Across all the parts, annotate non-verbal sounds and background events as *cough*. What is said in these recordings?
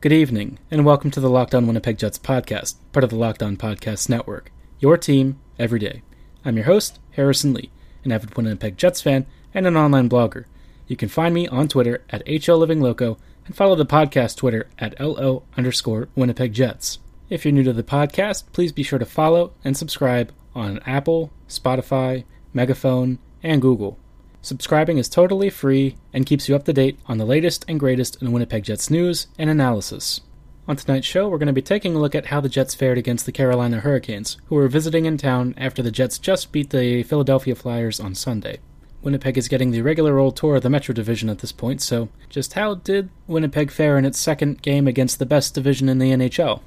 Good evening, and welcome to the Locked On Winnipeg Jets podcast, part of the Locked On Podcast Network. Your team, every day. I'm your host, Harrison Lee, an avid Winnipeg Jets fan and an online blogger. You can find me on Twitter at HLLivingLoco and follow the podcast Twitter at LO underscore Winnipeg Jets. If you're new to the podcast, please be sure to follow and subscribe on Apple, Spotify, Megaphone, and Google. Subscribing is totally free and keeps you up to date on the latest and greatest in Winnipeg Jets news and analysis. On tonight's show, we're going to be taking a look at how the Jets fared against the Carolina Hurricanes, who were visiting in town after the Jets just beat the Philadelphia Flyers on Sunday. Winnipeg is getting the regular old tour of the Metro Division at this point, so just how did Winnipeg fare in its second game against the best division in the NHL?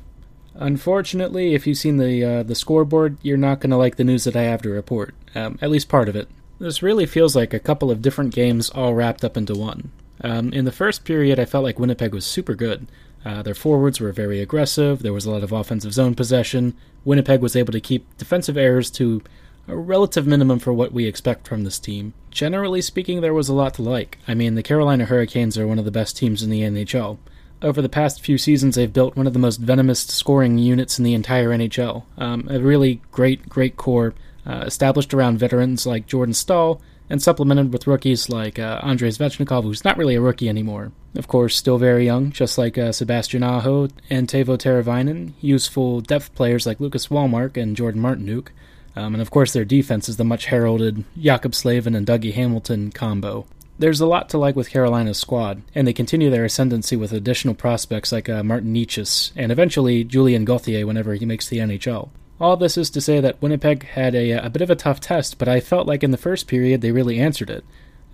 Unfortunately, if you've seen the uh, the scoreboard, you're not going to like the news that I have to report. Um, at least part of it. This really feels like a couple of different games all wrapped up into one. Um, in the first period, I felt like Winnipeg was super good. Uh, their forwards were very aggressive. There was a lot of offensive zone possession. Winnipeg was able to keep defensive errors to a relative minimum for what we expect from this team. Generally speaking, there was a lot to like. I mean, the Carolina Hurricanes are one of the best teams in the NHL. Over the past few seasons, they've built one of the most venomous scoring units in the entire NHL. Um, a really great, great core uh, established around veterans like Jordan Staal and supplemented with rookies like uh, Andrei Svechnikov, who's not really a rookie anymore. Of course, still very young, just like uh, Sebastian Aho and Teuvo Teravainen. Useful depth players like Lucas Wallmark and Jordan Martinook. Um, and of course, their defense is the much heralded Jaccob Slavin and Dougie Hamilton combo. There's a lot to like with Carolina's squad, and they continue their ascendancy with additional prospects like uh, Martin Necas and eventually Julien Gauthier whenever he makes the NHL. All this is to say that Winnipeg had a, a bit of a tough test, but I felt like in the first period they really answered it.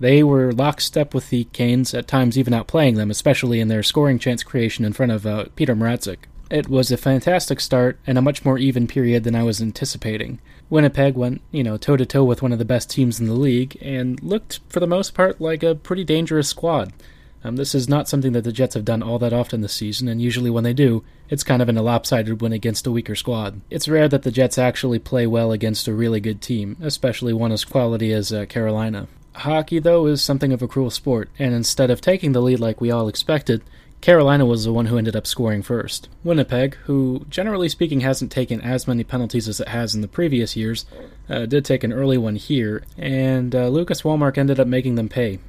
They were lockstep with the Canes, at times even outplaying them, especially in their scoring chance creation in front of uh, Peter Mrazek. It was a fantastic start and a much more even period than I was anticipating. Winnipeg went, you know, toe to toe with one of the best teams in the league and looked, for the most part, like a pretty dangerous squad. Um, this is not something that the Jets have done all that often this season, and usually when they do, it's kind of in a lopsided win against a weaker squad. It's rare that the Jets actually play well against a really good team, especially one as quality as uh, Carolina. Hockey, though, is something of a cruel sport, and instead of taking the lead like we all expected, Carolina was the one who ended up scoring first. Winnipeg, who generally speaking hasn't taken as many penalties as it has in the previous years, uh, did take an early one here, and uh, Lucas Wallmark ended up making them pay.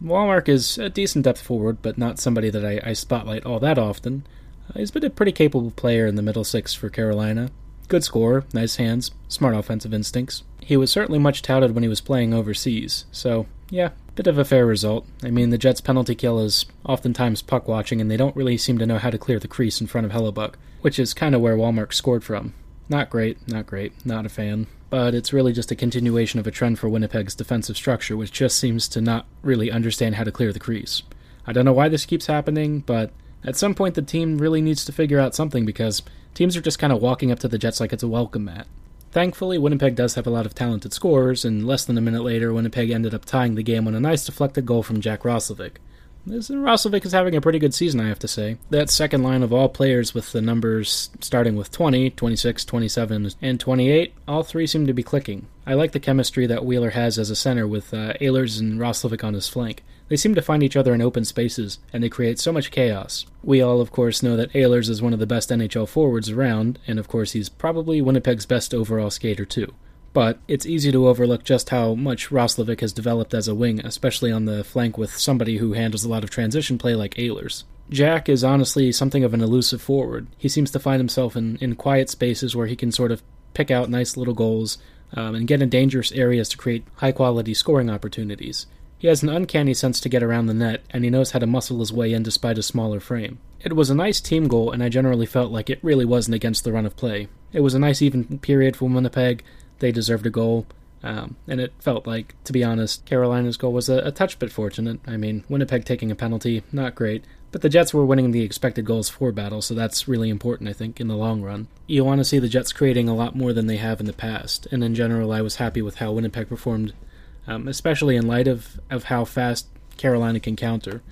Wallmark is a decent depth forward, but not somebody that I, I spotlight all that often. Uh, he's been a pretty capable player in the middle six for Carolina. Good scorer, nice hands, smart offensive instincts. He was certainly much touted when he was playing overseas, so yeah, bit of a fair result. I mean, the Jets' penalty kill is oftentimes puck watching, and they don't really seem to know how to clear the crease in front of Hellebuyck, which is kind of where Wallmark scored from. Not great, not great, not a fan. But it's really just a continuation of a trend for Winnipeg's defensive structure, which just seems to not really understand how to clear the crease. I don't know why this keeps happening, but at some point the team really needs to figure out something because teams are just kind of walking up to the Jets like it's a welcome mat. Thankfully, Winnipeg does have a lot of talented scorers, and less than a minute later, Winnipeg ended up tying the game on a nice deflected goal from Jack Roslovic. Roslovic is having a pretty good season, I have to say. That second line of all players with the numbers starting with 20, 26, 27, and 28, all three seem to be clicking. I like the chemistry that Wheeler has as a center with uh, Ehlers and Roslovic on his flank. They seem to find each other in open spaces, and they create so much chaos. We all, of course, know that Ehlers is one of the best NHL forwards around, and of course, he's probably Winnipeg's best overall skater, too. But it's easy to overlook just how much Roslovic has developed as a wing, especially on the flank with somebody who handles a lot of transition play like Ehlers. Jack is honestly something of an elusive forward. He seems to find himself in, in quiet spaces where he can sort of pick out nice little goals um, and get in dangerous areas to create high quality scoring opportunities. He has an uncanny sense to get around the net, and he knows how to muscle his way in despite a smaller frame. It was a nice team goal, and I generally felt like it really wasn't against the run of play. It was a nice even period for Winnipeg. They deserved a goal, um, and it felt like, to be honest, Carolina's goal was a, a touch bit fortunate. I mean, Winnipeg taking a penalty, not great, but the Jets were winning the expected goals for battle, so that's really important, I think, in the long run. You want to see the Jets creating a lot more than they have in the past, and in general, I was happy with how Winnipeg performed um, especially in light of, of how fast Carolina can counter.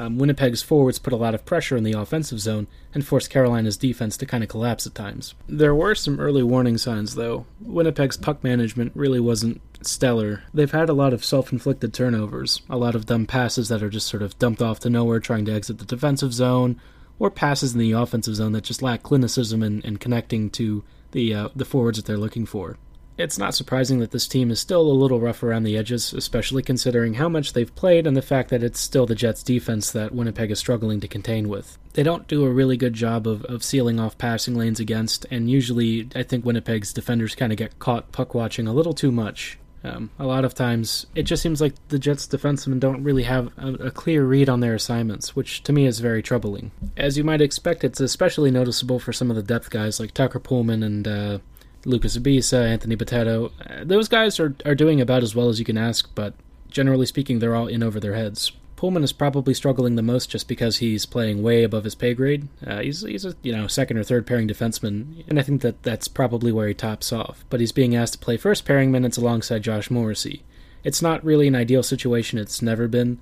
Um, Winnipeg's forwards put a lot of pressure in the offensive zone and forced Carolina's defense to kind of collapse at times. There were some early warning signs, though. Winnipeg's puck management really wasn't stellar. They've had a lot of self inflicted turnovers, a lot of dumb passes that are just sort of dumped off to nowhere trying to exit the defensive zone, or passes in the offensive zone that just lack clinicism and, connecting to the uh, the forwards that they're looking for. It's not surprising that this team is still a little rough around the edges, especially considering how much they've played and the fact that it's still the Jets' defense that Winnipeg is struggling to contain with. They don't do a really good job of, of sealing off passing lanes against, and usually I think Winnipeg's defenders kind of get caught puck watching a little too much. Um, a lot of times, it just seems like the Jets' defensemen don't really have a, a, clear read on their assignments, which to me is very troubling. As you might expect, it's especially noticeable for some of the depth guys like Tucker Poolman and uh, Luca Sbisa, Anthony Bitetto. Uh, those guys are, are doing about as well as you can ask, but generally speaking, they're all in over their heads. Poolman is probably struggling the most just because he's playing way above his pay grade. Uh, he's he's a you know second or third pairing defenseman, and I think that that's probably where he tops off. But he's being asked to play first pairing minutes alongside Josh Morrissey. It's not really an ideal situation. It's never been,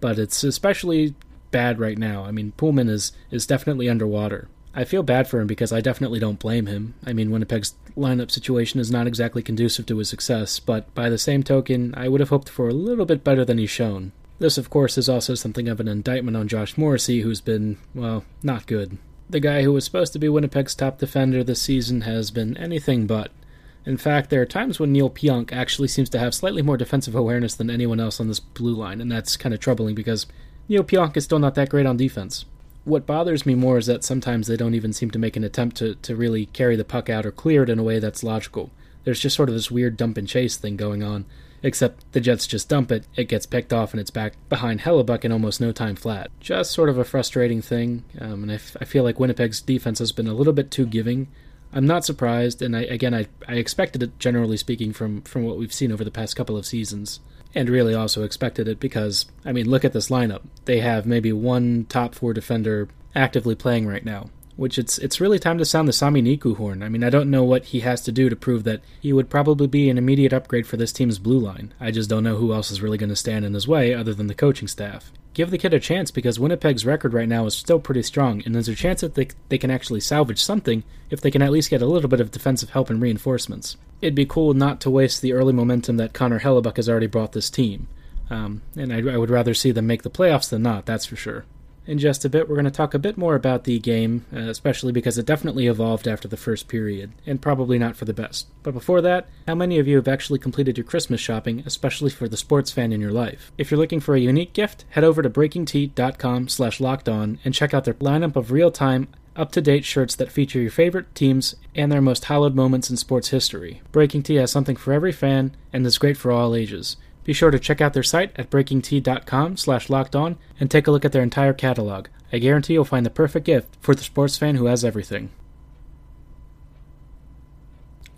but it's especially bad right now. I mean, Poolman is is definitely underwater. I feel bad for him because I definitely don't blame him. I mean, Winnipeg's lineup situation is not exactly conducive to his success, but by the same token, I would have hoped for a little bit better than he's shown. This, of course, is also something of an indictment on Josh Morrissey, who's been, well, not good. The guy who was supposed to be Winnipeg's top defender this season has been anything but. In fact, there are times when Neil Pionk actually seems to have slightly more defensive awareness than anyone else on this blue line, and that's kind of troubling because Neil Pionk is still not that great on defense. What bothers me more is that sometimes they don't even seem to make an attempt to, to really carry the puck out or clear it in a way that's logical. There's just sort of this weird dump and chase thing going on, Except the Jets just dump it, it gets picked off, and it's back behind Hellebuyck in almost no time flat. Just sort of a frustrating thing, um, and I, f- I feel like Winnipeg's defense has been a little bit too giving. I'm not surprised, and I, again, I, I expected it, generally speaking, from, from what we've seen over the past couple of seasons. And really also expected it because, I mean, look at this lineup. They have maybe one top four defender actively playing right now which it's it's really time to sound the Sami Niku horn. I mean, I don't know what he has to do to prove that he would probably be an immediate upgrade for this team's blue line. I just don't know who else is really going to stand in his way other than the coaching staff. Give the kid a chance because Winnipeg's record right now is still pretty strong, and there's a chance that they, they can actually salvage something if they can at least get a little bit of defensive help and reinforcements. It'd be cool not to waste the early momentum that Connor Hellebuyck has already brought this team. Um, and I, I would rather see them make the playoffs than not, that's for sure. In just a bit, we're going to talk a bit more about the game, uh, especially because it definitely evolved after the first period, and probably not for the best. But before that, how many of you have actually completed your Christmas shopping, especially for the sports fan in your life? If you're looking for a unique gift, head over to breakingt.com slash locked on and check out their lineup of real-time up to date shirts that feature your favorite teams and their most hallowed moments in sports history. BreakingT has something for every fan and is great for all ages. Be sure to check out their site at breakingt.com slash locked on and take a look at their entire catalog. I guarantee you'll find the perfect gift for the sports fan who has everything.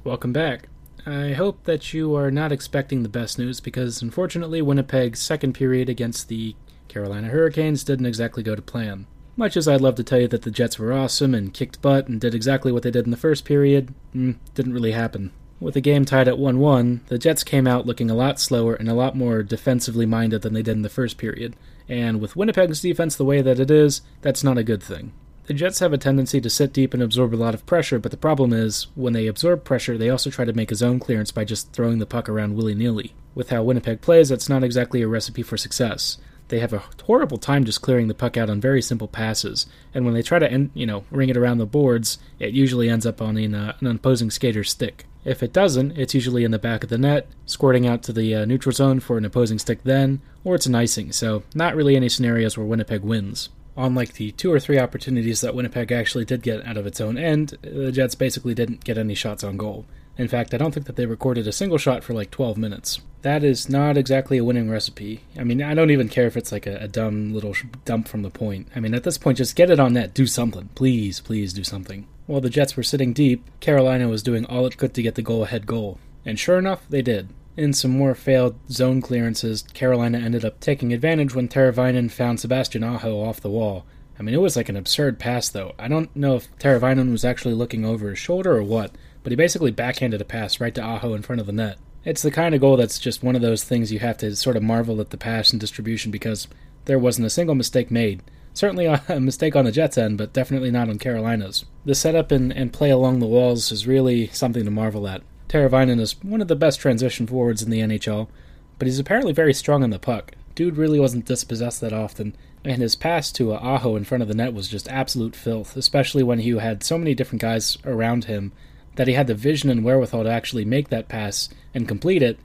Welcome back. I hope that you are not expecting the best news because unfortunately Winnipeg's second period against the Carolina Hurricanes didn't exactly go to plan. Much as I'd love to tell you that the Jets were awesome and kicked butt and did exactly what they did in the first period, mm, didn't really happen. With the game tied at 1 1, the Jets came out looking a lot slower and a lot more defensively minded than they did in the first period. And with Winnipeg's defense the way that it is, that's not a good thing. The Jets have a tendency to sit deep and absorb a lot of pressure, but the problem is, when they absorb pressure, they also try to make a zone clearance by just throwing the puck around willy nilly. With how Winnipeg plays, that's not exactly a recipe for success. They have a horrible time just clearing the puck out on very simple passes, and when they try to, end, you know, ring it around the boards, it usually ends up on an, uh, an opposing skater's stick. If it doesn't, it's usually in the back of the net, squirting out to the uh, neutral zone for an opposing stick then, or it's an icing, so not really any scenarios where Winnipeg wins. Unlike the two or three opportunities that Winnipeg actually did get out of its own end, the Jets basically didn't get any shots on goal. In fact, I don't think that they recorded a single shot for like 12 minutes. That is not exactly a winning recipe. I mean, I don't even care if it's like a, a dumb little dump from the point. I mean, at this point, just get it on net. Do something. Please, please do something. While the Jets were sitting deep, Carolina was doing all it could to get the goal ahead goal. And sure enough, they did. In some more failed zone clearances, Carolina ended up taking advantage when Teravainen found Sebastian Aho off the wall. I mean, it was like an absurd pass, though. I don't know if Teravainen was actually looking over his shoulder or what, but he basically backhanded a pass right to Aho in front of the net. It's the kind of goal that's just one of those things you have to sort of marvel at the pass and distribution because there wasn't a single mistake made. Certainly *laughs* a mistake on the Jets' end, but definitely not on Carolina's. The setup and, and play along the walls is really something to marvel at. Teravainen is one of the best transition forwards in the NHL, but he's apparently very strong on the puck. Dude really wasn't dispossessed that often, and his pass to Aho in front of the net was just absolute filth, especially when he had so many different guys around him that he had the vision and wherewithal to actually make that pass and complete it.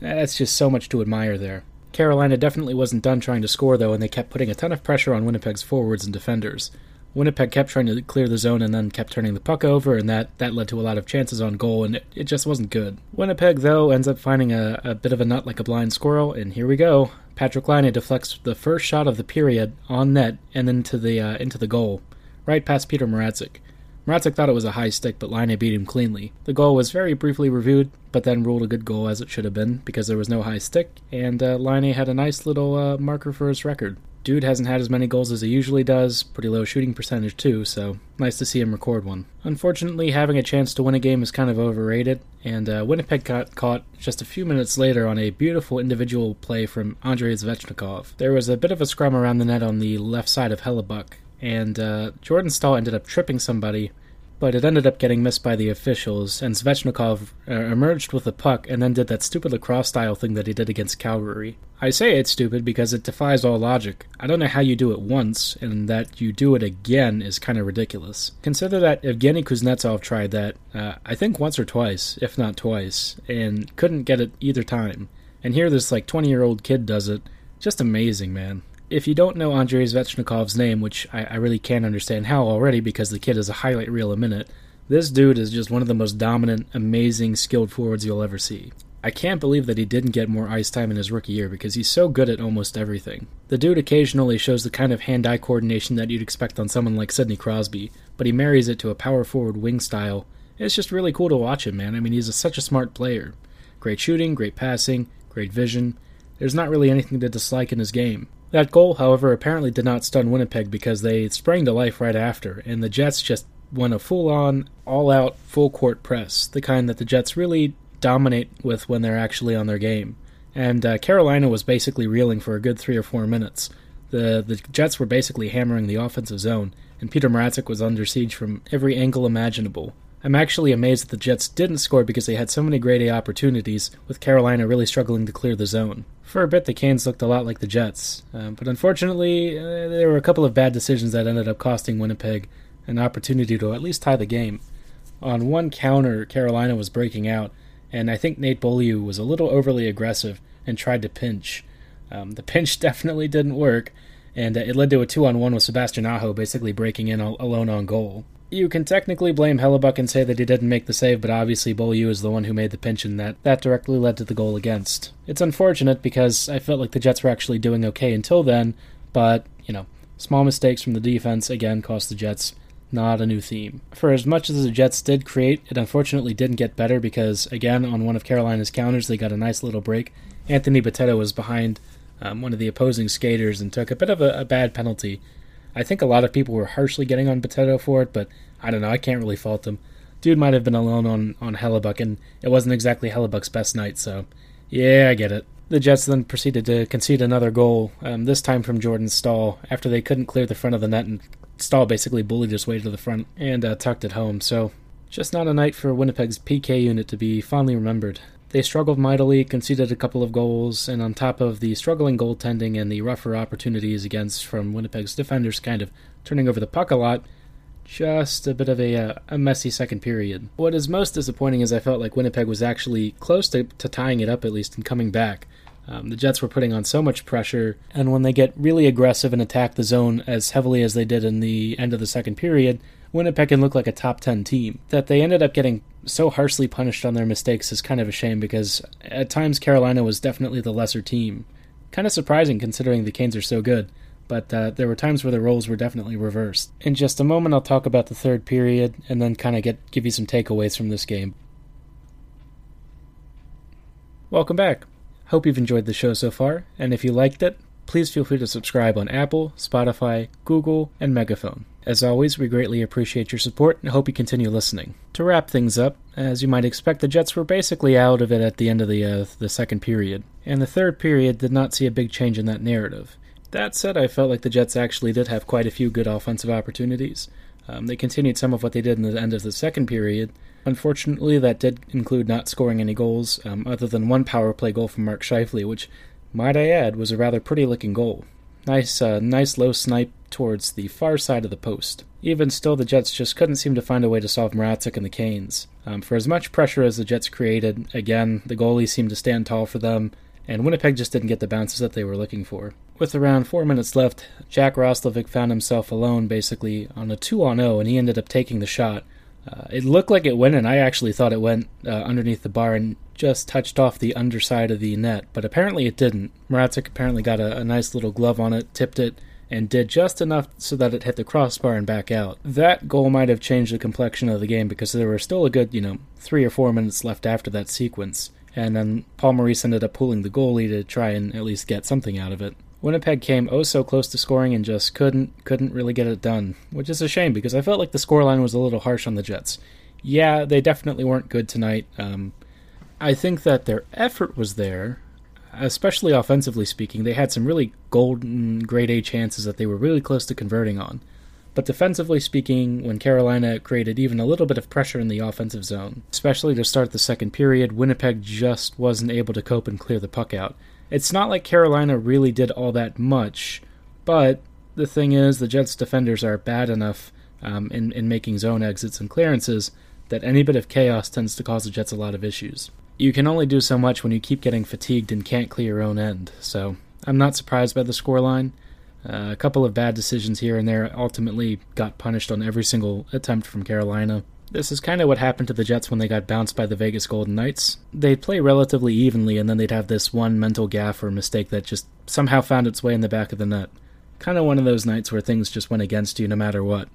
That's just so much to admire there. Carolina definitely wasn't done trying to score, though, and they kept putting a ton of pressure on Winnipeg's forwards and defenders. Winnipeg kept trying to clear the zone and then kept turning the puck over, and that, that led to a lot of chances on goal, and it, it just wasn't good. Winnipeg, though, ends up finding a, a bit of a nut like a blind squirrel, and here we go. Patrick Laine deflects the first shot of the period on net and into the uh, into the goal, right past Peter Mrazek. Mrazek thought it was a high stick, but Laine beat him cleanly. The goal was very briefly reviewed, but then ruled a good goal as it should have been because there was no high stick, and uh, Laine had a nice little uh, marker for his record. Dude hasn't had as many goals as he usually does, pretty low shooting percentage too, so nice to see him record one. Unfortunately, having a chance to win a game is kind of overrated, and uh, Winnipeg got caught just a few minutes later on a beautiful individual play from Andrei Svechnikov. There was a bit of a scrum around the net on the left side of Hellebuyck, and uh, Jordan Staal ended up tripping somebody, but it ended up getting missed by the officials, and Svechnikov uh, emerged with the puck and then did that stupid lacrosse style thing that he did against Calgary. I say it's stupid because it defies all logic. I don't know how you do it once, and that you do it again is kind of ridiculous. Consider that Evgeny Kuznetsov tried that, uh, I think once or twice, if not twice, and couldn't get it either time. And here this like 20 year old kid does it. Just amazing, man if you don't know Andrei Svechnikov's name, which I, I, really can't understand how already because the kid is a highlight reel a minute, this dude is just one of the most dominant, amazing, skilled forwards you'll ever see. I can't believe that he didn't get more ice time in his rookie year because he's so good at almost everything. The dude occasionally shows the kind of hand eye coordination that you'd expect on someone like Sidney Crosby, but he marries it to a power forward wing style. It's just really cool to watch him, man. I mean, he's a, such a smart player. Great shooting, great passing, great vision. There's not really anything to dislike in his game. That goal, however, apparently did not stun Winnipeg because they sprang to life right after, and the Jets just went a full on, all out, full court press, the kind that the Jets really dominate with when they're actually on their game. And uh, Carolina was basically reeling for a good three or four minutes. The, the Jets were basically hammering the offensive zone, and Peter Mrazek was under siege from every angle imaginable. I'm actually amazed that the Jets didn't score because they had so many grade A opportunities, with Carolina really struggling to clear the zone. For a bit, the Canes looked a lot like the Jets, uh, but unfortunately, uh, there were a couple of bad decisions that ended up costing Winnipeg an opportunity to at least tie the game. On one counter, Carolina was breaking out, and I think Nate Beaulieu was a little overly aggressive and tried to pinch. Um, the *laughs* pinch definitely didn't work, and uh, it led to a two on one with Sebastian Aho basically breaking in al- alone on goal. You can technically blame Hellebuyck and say that he didn't make the save, but obviously Beaulieu is the one who made the pinch, and that, that directly led to the goal against. It's unfortunate because I felt like the Jets were actually doing okay until then, but, you know, small mistakes from the defense again cost the Jets not a new theme. For as much as the Jets did create, it unfortunately didn't get better because, again, on one of Carolina's counters, they got a nice little break. Anthony Bitetto was behind um, one of the opposing skaters and took a bit of a, a bad penalty I think a lot of people were harshly getting on Potato for it, but I don't know. I can't really fault him. Dude might have been alone on, on Hellebuyck, and it wasn't exactly Hellebuyck's best night, so yeah, I get it. The Jets then proceeded to concede another goal, um, this time from Jordan Staal, after they couldn't clear the front of the net, and Staal basically bullied his way to the front and uh, tucked it home. So, just not a night for Winnipeg's PK unit to be fondly remembered. They struggled mightily, conceded a couple of goals, and on top of the struggling goaltending and the rougher opportunities against from Winnipeg's defenders kind of turning over the puck a lot, just a bit of a, uh, a messy second period. What is most disappointing is I felt like Winnipeg was actually close to, to tying it up at least and coming back. Um, the Jets were putting on so much pressure, and when they get really aggressive and attack the zone as heavily as they did in the end of the second period, Winnipeg can look like a top 10 team. That they ended up getting so harshly punished on their mistakes is kind of a shame because at times Carolina was definitely the lesser team. Kind of surprising considering the Canes are so good, but uh, there were times where the roles were definitely reversed. In just a moment, I'll talk about the third period and then kind of get give you some takeaways from this game. Welcome back. Hope you've enjoyed the show so far, and if you liked it, please feel free to subscribe on Apple, Spotify, Google, and Megaphone. As always, we greatly appreciate your support and hope you continue listening. To wrap things up, as you might expect, the Jets were basically out of it at the end of the uh, the second period, and the third period did not see a big change in that narrative. That said, I felt like the Jets actually did have quite a few good offensive opportunities. Um, they continued some of what they did in the end of the second period. Unfortunately, that did include not scoring any goals, um, other than one power play goal from Mark Scheifele, which might I add, was a rather pretty looking goal. Nice, uh, nice low snipe towards the far side of the post. Even still, the Jets just couldn't seem to find a way to solve Mrazek and the Canes. Um, for as much pressure as the Jets created, again, the goalie seemed to stand tall for them, and Winnipeg just didn't get the bounces that they were looking for. With around four minutes left, Jack Roslovic found himself alone basically on a 2 on 0, and he ended up taking the shot. Uh, it looked like it went, and I actually thought it went uh, underneath the bar and just touched off the underside of the net, but apparently it didn't. Mrazek apparently got a, a nice little glove on it, tipped it, and did just enough so that it hit the crossbar and back out. That goal might have changed the complexion of the game because there were still a good, you know, three or four minutes left after that sequence, and then Paul Maurice ended up pulling the goalie to try and at least get something out of it. Winnipeg came oh so close to scoring and just couldn't couldn't really get it done, which is a shame because I felt like the scoreline was a little harsh on the Jets. Yeah, they definitely weren't good tonight. Um, I think that their effort was there, especially offensively speaking. They had some really golden grade A chances that they were really close to converting on. But defensively speaking, when Carolina created even a little bit of pressure in the offensive zone, especially to start the second period, Winnipeg just wasn't able to cope and clear the puck out. It's not like Carolina really did all that much, but the thing is, the Jets' defenders are bad enough um, in, in making zone exits and clearances that any bit of chaos tends to cause the Jets a lot of issues. You can only do so much when you keep getting fatigued and can't clear your own end, so I'm not surprised by the scoreline. Uh, a couple of bad decisions here and there ultimately got punished on every single attempt from Carolina. This is kind of what happened to the Jets when they got bounced by the Vegas Golden Knights. They'd play relatively evenly, and then they'd have this one mental gaffe or mistake that just somehow found its way in the back of the net. Kind of one of those nights where things just went against you no matter what.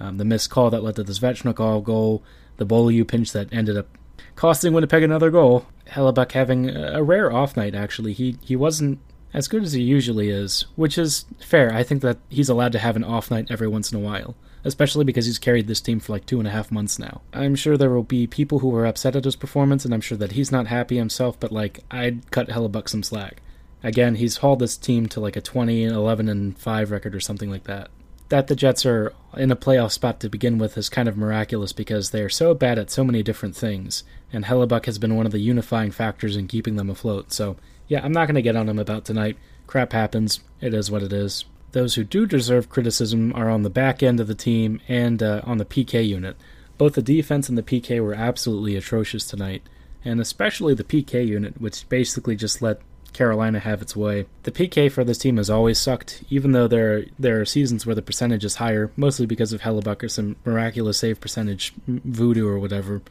Um, the missed call that led to the Svechnikov goal, the Beaulieu pinch that ended up costing Winnipeg another goal. Hellebuyck having a rare off night, actually. He, he wasn't as good as he usually is, which is fair. I think that he's allowed to have an off night every once in a while especially because he's carried this team for like two and a half months now. I'm sure there will be people who are upset at his performance, and I'm sure that he's not happy himself, but like, I'd cut Hellebuyck some slack. Again, he's hauled this team to like a 20, 11, and 5 record or something like that. That the Jets are in a playoff spot to begin with is kind of miraculous because they are so bad at so many different things, and Hellebuyck has been one of the unifying factors in keeping them afloat. So, yeah, I'm not going to get on him about tonight. Crap happens. It is what it is. Those who do deserve criticism are on the back end of the team and uh, on the PK unit. Both the defense and the PK were absolutely atrocious tonight, and especially the PK unit, which basically just let Carolina have its way. The PK for this team has always sucked, even though there there are seasons where the percentage is higher, mostly because of Hellebuyck or some miraculous save percentage voodoo or whatever.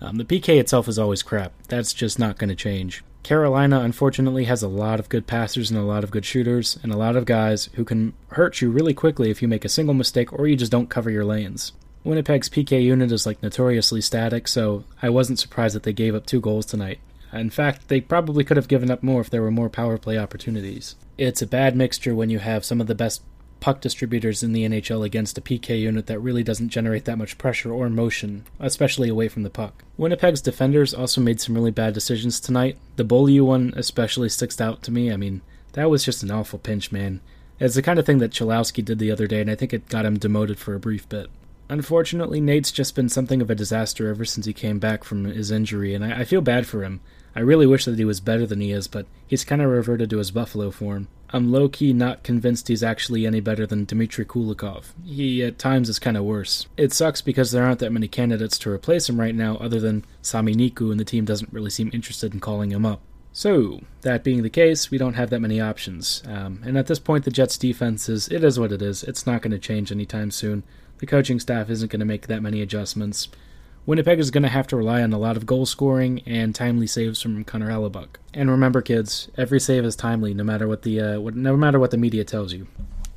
Um, the PK itself is always crap. That's just not going to change. Carolina, unfortunately, has a lot of good passers and a lot of good shooters, and a lot of guys who can hurt you really quickly if you make a single mistake or you just don't cover your lanes. Winnipeg's PK unit is like notoriously static, so I wasn't surprised that they gave up two goals tonight. In fact, they probably could have given up more if there were more power play opportunities. It's a bad mixture when you have some of the best puck distributors in the NHL against a PK unit that really doesn't generate that much pressure or motion, especially away from the puck. Winnipeg's defenders also made some really bad decisions tonight. The Beaulieu one especially sticks out to me. I mean, that was just an awful pinch, man. It's the kind of thing that Cholowski did the other day, and I think it got him demoted for a brief bit. Unfortunately, Nate's just been something of a disaster ever since he came back from his injury, and I, I feel bad for him. I really wish that he was better than he is, but he's kind of reverted to his Buffalo form. I'm low key not convinced he's actually any better than Dmitry Kulikov. He at times is kind of worse. It sucks because there aren't that many candidates to replace him right now other than Sami Niku, and the team doesn't really seem interested in calling him up. So, that being the case, we don't have that many options. Um, and at this point, the Jets' defense is it is what it is. It's not going to change anytime soon. The coaching staff isn't going to make that many adjustments. Winnipeg is going to have to rely on a lot of goal scoring and timely saves from Connor Hellebuyck. And remember, kids, every save is timely, no matter what the uh, what, no matter what the media tells you.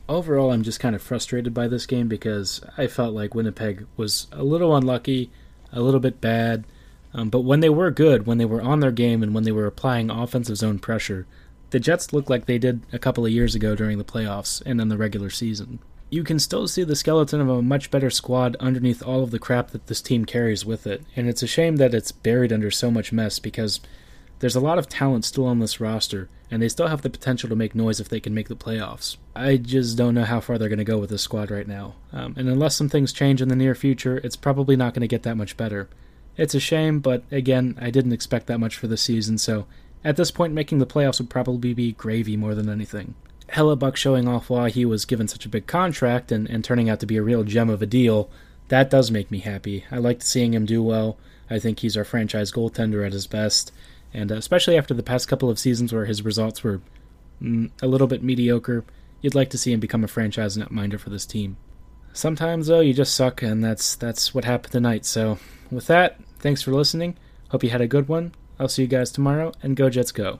Overall, I'm just kind of frustrated by this game because I felt like Winnipeg was a little unlucky, a little bit bad. Um, but when they were good, when they were on their game, and when they were applying offensive zone pressure, the Jets looked like they did a couple of years ago during the playoffs and in the regular season you can still see the skeleton of a much better squad underneath all of the crap that this team carries with it. And it's a shame that it's buried under so much mess because there's a lot of talent still on this roster, and they still have the potential to make noise if they can make the playoffs. I just don't know how far they're going to go with this squad right now. Um, and unless some things change in the near future, it's probably not going to get that much better. It's a shame, but again, I didn't expect that much for the season, so At this point, making the playoffs would probably be gravy more than anything. Hellebuyck showing off why he was given such a big contract and, and turning out to be a real gem of a deal, that does make me happy. I liked seeing him do well. I think he's our franchise goaltender at his best, and especially after the past couple of seasons where his results were mm, a little bit mediocre, you'd like to see him become a franchise netminder for this team. Sometimes though, you just suck, and that's that's what happened tonight. So, with that, thanks for listening. Hope you had a good one. I'll see you guys tomorrow, and go Jets go.